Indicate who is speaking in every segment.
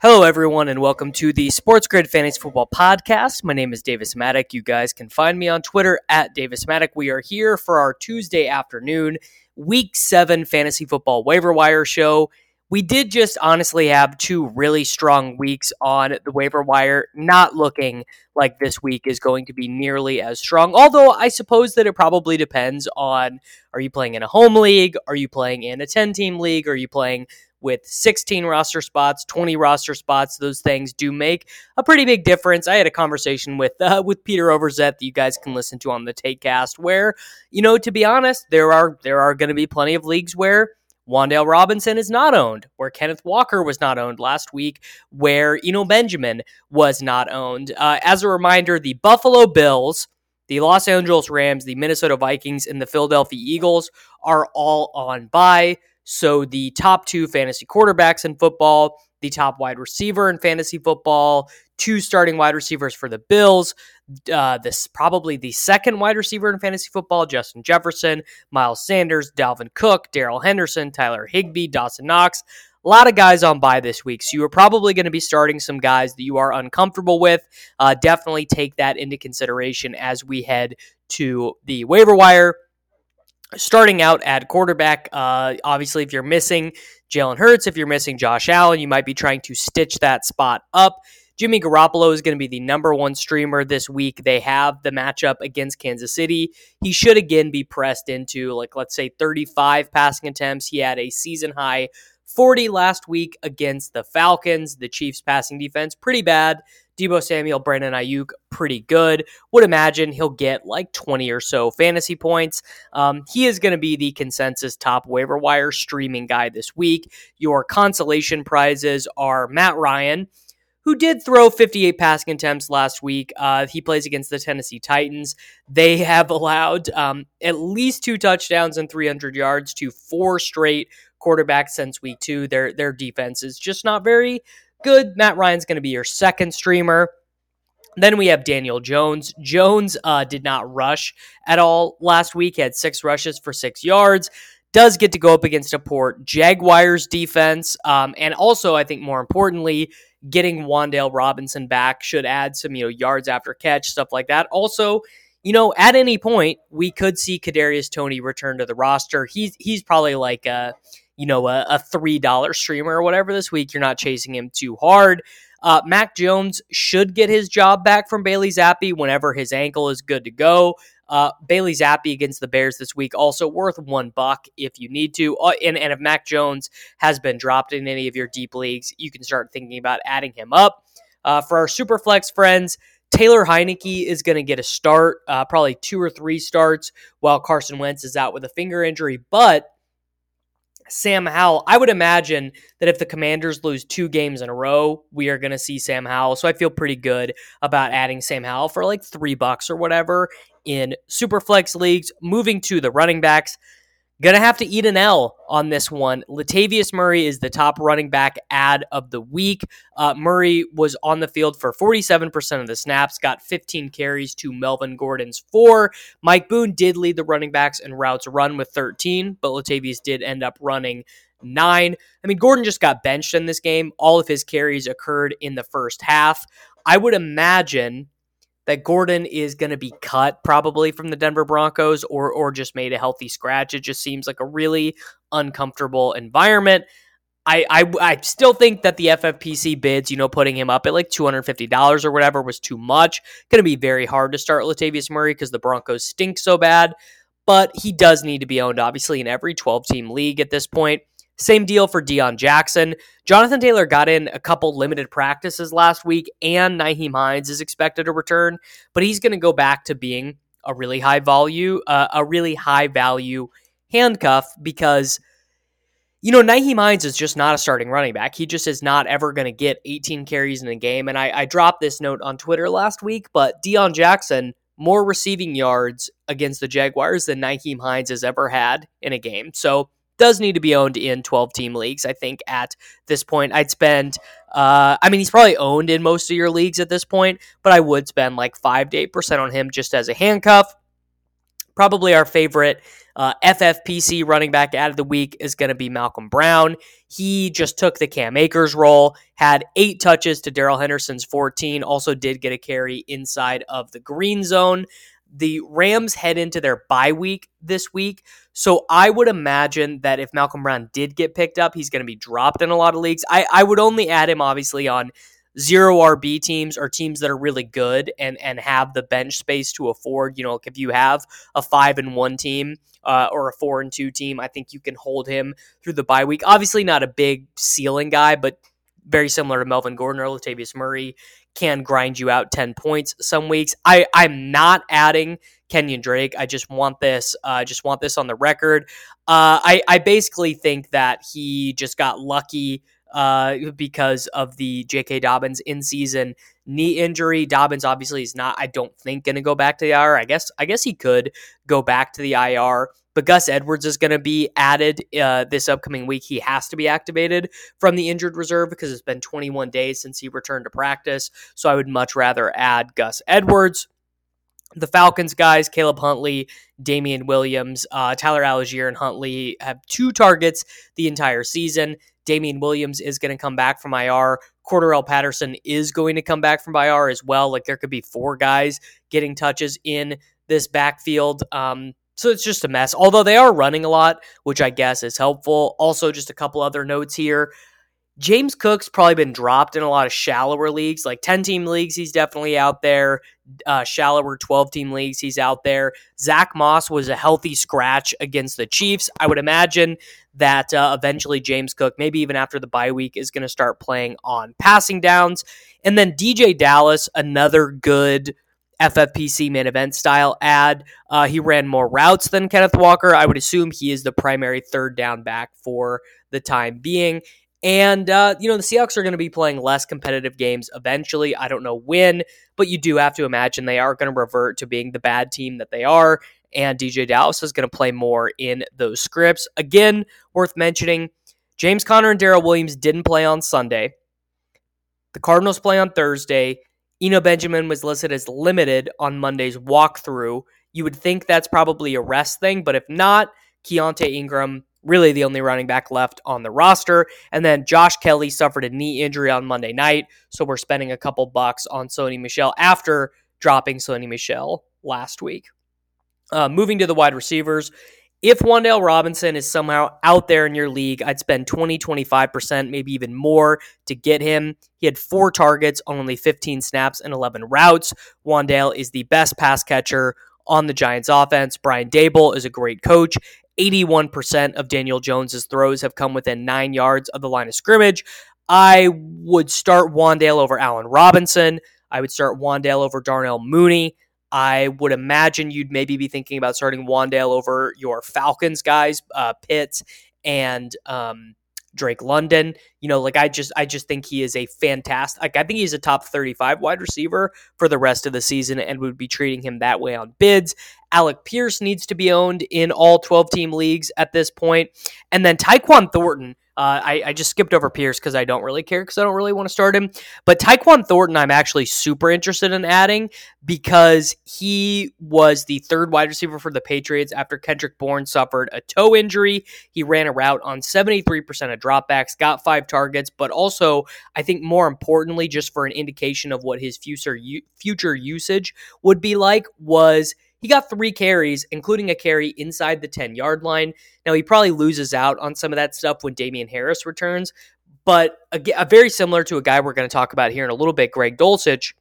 Speaker 1: Hello, everyone, and welcome to the Sports Grid Fantasy Football Podcast. My name is Davis Mattek. You guys can find me on Twitter at Davis Mattek. We are here for our Tuesday afternoon, Week 7 Fantasy Football Waiver Wire show. We did just honestly have two really strong weeks on the waiver wire, not looking like this week is going to be nearly as strong. Although I suppose that it probably depends on are you playing in a home league? Are you playing in a 10 team league? Are you playing with 16 roster spots, 20 roster spots. Those things do make a pretty big difference. I had a conversation with uh, with Peter Overzet that you guys can listen to on the Takecast, where you know, to be honest, there are there are going to be plenty of leagues where Wan'Dale Robinson is not owned, where Kenneth Walker was not owned last week, where Eno Benjamin was not owned. Uh, as a reminder, the Buffalo Bills, the Los Angeles Rams, the Minnesota Vikings, and the Philadelphia Eagles are all on bye. So the top two fantasy quarterbacks in football, the top wide receiver in fantasy football, two starting wide receivers for the Bills. Uh, this probably the second wide receiver in fantasy football: Justin Jefferson, Miles Sanders, Dalvin Cook, Darrell Henderson, Tyler Higbee, Dawson Knox. A lot of guys on bye this week, so you are probably going to be starting some guys that you are uncomfortable with. Uh, definitely take that into consideration as we head to the waiver wire starting out at quarterback, uh, obviously, if you're missing Jalen Hurts, if you're missing Josh Allen, you might be trying to stitch that spot up. Jimmy Garoppolo is going to be the number one streamer this week. They have the matchup against Kansas City. He should again be pressed into, like, let's say 35 passing attempts. He had a season high 40 last week against the Falcons. The Chiefs' passing defense, pretty bad. Deebo Samuel, Brandon Aiyuk, pretty good. Would imagine he'll get like 20 or so fantasy points. Um, he is going to be the consensus top waiver wire streaming guy this week. Your consolation prizes are Matt Ryan, who did throw 58 passing attempts last week. Uh, he plays against the Tennessee Titans. They have allowed um, at least two touchdowns and 300 yards to four straight quarterbacks since week two. Their their defense is just not very good. Matt Ryan's going to be your second streamer. Then we have Daniel Jones. Jones uh, did not rush at all last week. He had six rushes for six yards. Does get to go up against a port Jaguars defense. Um, and also, I think more importantly, getting Wan'Dale Robinson back should add some, you know, yards after catch, stuff like that. Also, you know, at any point, we could see Kadarius Toney return to the roster. He's he's probably like a you know, a, a $3 streamer or whatever this week. You're not chasing him too hard. Uh, Mac Jones should get his job back from Bailey Zappe whenever his ankle is good to go. Uh, Bailey Zappe against the Bears this week also worth one buck if you need to. Uh, and, and if Mac Jones has been dropped in any of your deep leagues, you can start thinking about adding him up. Uh, for our Superflex friends, Taylor Heinicke is going to get a start, uh, probably two or three starts, while Carson Wentz is out with a finger injury. But Sam Howell, I would imagine that if the Commanders lose two games in a row, we are going to see Sam Howell. So I feel pretty good about adding Sam Howell for like three bucks or whatever in Superflex leagues. Moving to the running backs, Gonna have to eat an L on this one. Latavius Murray is the top running back ad of the week. Uh, Murray was on the field for 47% of the snaps, got 15 carries to Melvin Gordon's four. Mike Boone did lead the running backs in routes run with 13, but Latavius did end up running nine. I mean, Gordon just got benched in this game. All of his carries occurred in the first half. I would imagine that Gordon is going to be cut probably from the Denver Broncos or or just made a healthy scratch. It just seems like a really uncomfortable environment. I, I, I still think that the FFPC bids, you know, putting him up at like $250 or whatever was too much. Going to be very hard to start Latavius Murray because the Broncos stink so bad. But he does need to be owned, obviously, in every 12 team league at this point. Same deal for Deon Jackson. Jonathan Taylor got in a couple limited practices last week, and Nyheim Hines is expected to return, but he's going to go back to being a really high value, uh, a really high value handcuff because you know, Nyheim Hines is just not a starting running back. He just is not ever going to get 18 carries in a game. And I, I, dropped this note on Twitter last week, but Deon Jackson, more receiving yards against the Jaguars than Nyheim Hines has ever had in a game. So does need to be owned in 12 team leagues. I think at this point, I'd spend, uh, I mean, he's probably owned in most of your leagues at this point, but I would spend like 5 to 8% on him just as a handcuff. Probably our favorite uh, FFPC running back out of the week is going to be Malcolm Brown. He just took the Cam Akers role, had eight touches to Darrell Henderson's 14, also did get a carry inside of the green zone. The Rams head into their bye week this week. So I would imagine that if Malcolm Brown did get picked up, he's going to be dropped in a lot of leagues. I, I would only add him, obviously, on zero RB teams or teams that are really good and and have the bench space to afford. You know, if you have a five and one team uh, or a four and two team, I think you can hold him through the bye week. Obviously, not a big ceiling guy, but very similar to Melvin Gordon or Latavius Murray can grind you out 10 points some weeks. I, I'm not adding Kenyan Drake. I just want this. I uh, just want this on the record. Uh, I, I basically think that he just got lucky uh, because of the J.K. Dobbins in season knee injury. Dobbins obviously is not, I don't think, going to go back to the IR. I guess, I guess he could go back to the IR. But Gus Edwards is going to be added uh, this upcoming week. He has to be activated from the injured reserve because it's been 21 days since he returned to practice. So I would much rather add Gus Edwards. The Falcons guys, Caleb Huntley, Damien Williams, uh, Tyler Allgeier, and Huntley have two targets the entire season. Damien Williams is going to come back from IR. Cordarrelle Patterson is going to come back from IR as well. Like there could be four guys getting touches in this backfield. Um, so it's just a mess. Although they are running a lot, which I guess is helpful. Also, just a couple other notes here. James Cook's probably been dropped in a lot of shallower leagues, like 10 team leagues. He's definitely out there. Uh, shallower 12 team leagues, he's out there. Zack Moss was a healthy scratch against the Chiefs. I would imagine that uh, eventually James Cook, maybe even after the bye week, is going to start playing on passing downs. And then DeeJay Dallas, another good FFPC main event style ad. Uh, he ran more routes than Kenneth Walker. I would assume he is the primary third down back for the time being. And, uh, you know, the Seahawks are going to be playing less competitive games eventually. I don't know when, but you do have to imagine they are going to revert to being the bad team that they are. And DeeJay Dallas is going to play more in those scripts. Again, worth mentioning James Conner and Darrel Williams didn't play on Sunday. The Cardinals play on Thursday. Eno Benjamin was listed as limited on Monday's walkthrough. You would think that's probably a rest thing, but if not, Keaontay Ingram really the only running back left on the roster. And then Josh Kelley suffered a knee injury on Monday night, so we're spending a couple bucks on Sony Michel after dropping Sony Michel last week. Uh, moving to the wide receivers, if Wan'Dale Robinson is somehow out there in your league, I'd spend 20, 25%, maybe even more to get him. He had four targets on only 15 snaps and 11 routes. Wan'Dale is the best pass catcher on the Giants offense. Brian Daboll is a great coach. 81% of Daniel Jones's throws have come within nine yards of the line of scrimmage. I would start Wan'Dale over Allen Robinson. I would start Wan'Dale over Darnell Mooney. I would imagine you'd maybe be thinking about starting Wan'Dale over your Falcons guys, uh, Pitts and um, Drake London. You know, like I just I just think he is a fantastic like I think he's a top 35 wide receiver for the rest of the season and would be treating him that way on bids. Alec Pierce needs to be owned in all 12 team leagues at this point. And then Tyquan Thornton uh, I, I, just skipped over Pierce because I don't really care because I don't really want to start him. But Tyquan Thornton, I'm actually super interested in adding because he was the third wide receiver for the Patriots after Kendrick Bourne suffered a toe injury. He ran a route on 73% of dropbacks, got five targets, but also, I think more importantly, just for an indication of what his future future usage would be like, was he got three carries, including a carry inside the 10 yard line. Now, he probably loses out on some of that stuff when Damien Harris returns, but a, a very similar to a guy we're going to talk about here in a little bit, Greg Dulcich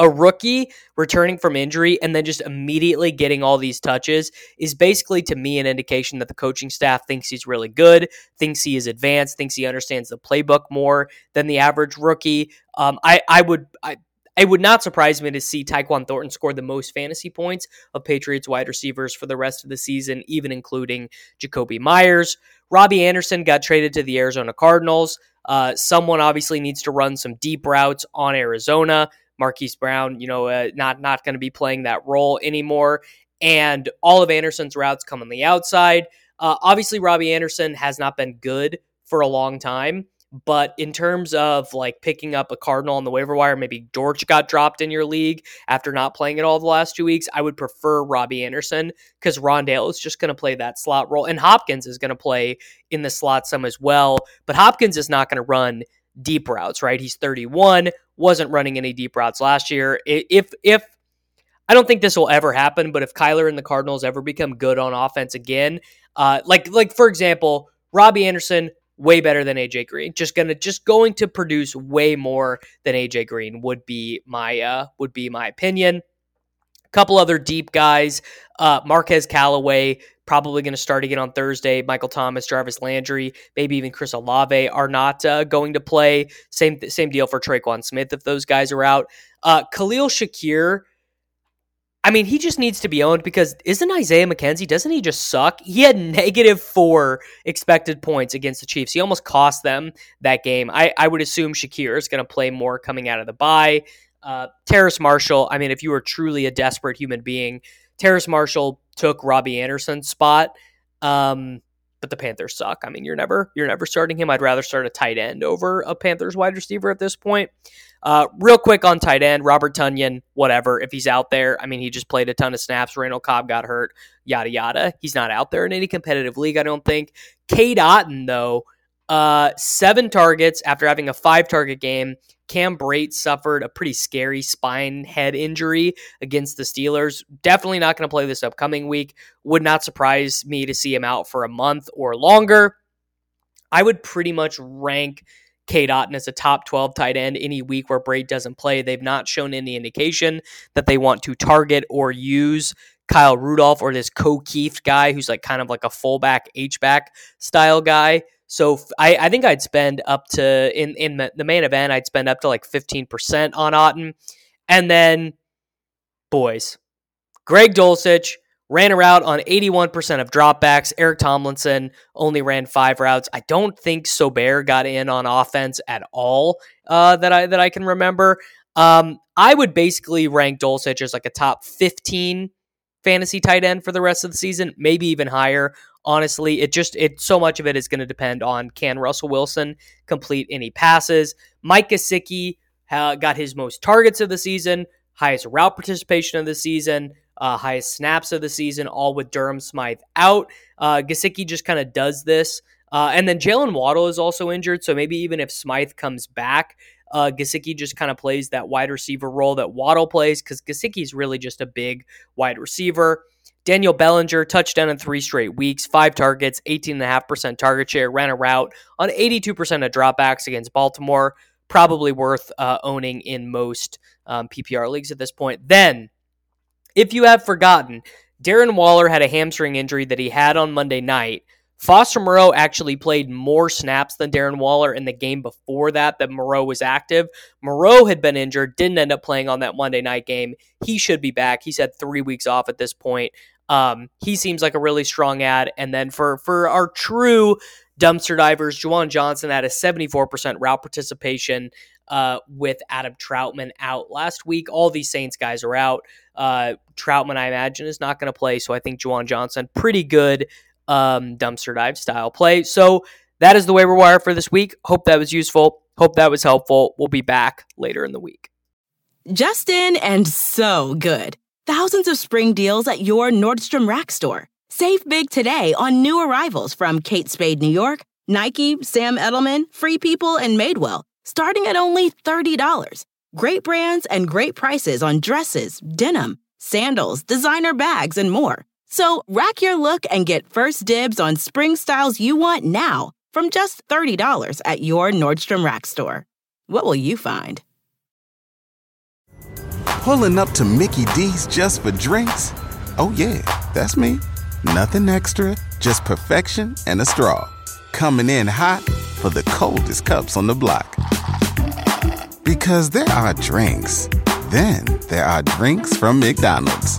Speaker 1: a rookie returning from injury and then just immediately getting all these touches is basically to me an indication that the coaching staff thinks he's really good, thinks he is advanced, thinks he understands the playbook more than the average rookie. Um, I I would I, it would not surprise me to see Tyquan Thornton score the most fantasy points of Patriots wide receivers for the rest of the season, even including Jakobi Meyers. Robbie Anderson got traded to the Arizona Cardinals. Uh, someone obviously needs to run some deep routes on Arizona. Marquise Brown, you know, uh, not not going to be playing that role anymore. And all of Anderson's routes come on the outside. Uh, obviously, Robbie Anderson has not been good for a long time. But in terms of like picking up a Cardinal on the waiver wire, maybe Dortch got dropped in your league after not playing at all the last two weeks. I would prefer Robbie Anderson because Rondale is just going to play that slot role, and Hopkins is going to play in the slot some as well. But Hopkins is not going to run deep routes, right? He's 31, wasn't running any deep routes last year. If if I don't think this will ever happen, but if Kyler and the Cardinals ever become good on offense again, uh, like like for example, Robbie Anderson way better than AJ Green. Just gonna just going to produce way more than AJ Green would be my uh would be my opinion. A couple other deep guys, uh, Marquez Callaway probably going to start again on Thursday. Michael Thomas, Jarvis Landry, maybe even Chris Olave are not uh, going to play. Same same deal for Tre'Quan Smith if those guys are out. Uh, Khalil Shakir. I mean, he just needs to be owned because isn't Isaiah McKenzie, doesn't he just suck? He had negative four expected points against the Chiefs. He almost cost them that game. I, I would assume Shakir is going to play more coming out of the bye. Uh, Terrace Marshall, I mean, if you were truly a desperate human being, Terrace Marshall took Robbie Anderson's spot. Um, but the Panthers suck. I mean, you're never you're never starting him. I'd rather start a tight end over a Panthers wide receiver at this point. Uh, real quick on tight end, Robert Tonyan, whatever. If he's out there, I mean, he just played a ton of snaps. Randall Cobb got hurt, yada yada. He's not out there in any competitive league, I don't think. Cade Otton, though, uh, seven targets after having a five target game. Cam Brate suffered a pretty scary spine head injury against the Steelers. Definitely not going to play this upcoming week. Would not surprise me to see him out for a month or longer. I would pretty much rank Cade Otton as a top 12 tight end any week where Brate doesn't play. They've not shown any indication that they want to target or use Kyle Rudolph or this Ko Kieft guy who's like kind of like a fullback H-back style guy. So I, I think I'd spend up to in in the main event I'd spend up to like 15% on Otton. And then boys, Greg Dulcich ran a route on 81% of dropbacks. Eric Tomlinson only ran five routes. I don't think Saubert got in on offense at all uh, that I that I can remember. Um, I would basically rank Dulcich as like a top 15 fantasy tight end for the rest of the season, maybe even higher. Honestly it just it so much of it is going to depend on can russell wilson complete any passes. Mike gesicki uh, got his most targets of the season highest route participation of the season uh, highest snaps of the season all with durham smythe out. Uh, gesicki just kind of does this. Uh, and then Jalen waddle is also injured so maybe even if smythe comes back uh, Gesicki just kind of plays that wide receiver role that Waddle plays because Gesicki is really just a big wide receiver. Daniel Bellinger, touchdown in three straight weeks, five targets, 18.5% target share, ran a route on 82% of dropbacks against Baltimore. Probably worth uh, owning in most um, PPR leagues at this point. Then, if you have forgotten, Darren Waller had a hamstring injury that he had on Monday night. Foster Moreau actually played more snaps than Darren Waller in the game before that, that Moreau was active. Moreau had been injured, didn't end up playing on that Monday night game. He should be back. He's had three weeks off at this point. Um, he seems like a really strong ad. And then for for our true dumpster divers, Juwan Johnson had a 74% route participation uh, with Adam Trautman out last week. All these Saints guys are out. Uh, Trautman, I imagine, is not going to play. So I think Juwan Johnson, pretty good um, dumpster dive style play. So that is the waiver wire for this week. Hope that was useful. Hope that was helpful. We'll be back later in the week.
Speaker 2: Justin and so good. Thousands of spring deals at your Nordstrom Rack store. Save big today on new arrivals from Kate Spade New York, Nike, Sam Edelman, Free People, and Madewell, starting at only $30. Great brands and great prices on dresses, denim, sandals, designer bags, and more. So rack your look and get first dibs on spring styles you want now from just $30 at your Nordstrom Rack store. What will you find?
Speaker 3: Pulling up to Mickey D's just for drinks? Oh, yeah, that's me. Nothing extra, just perfection and a straw. Coming in hot for the coldest cups on the block. Because there are drinks, then there are drinks from McDonald's.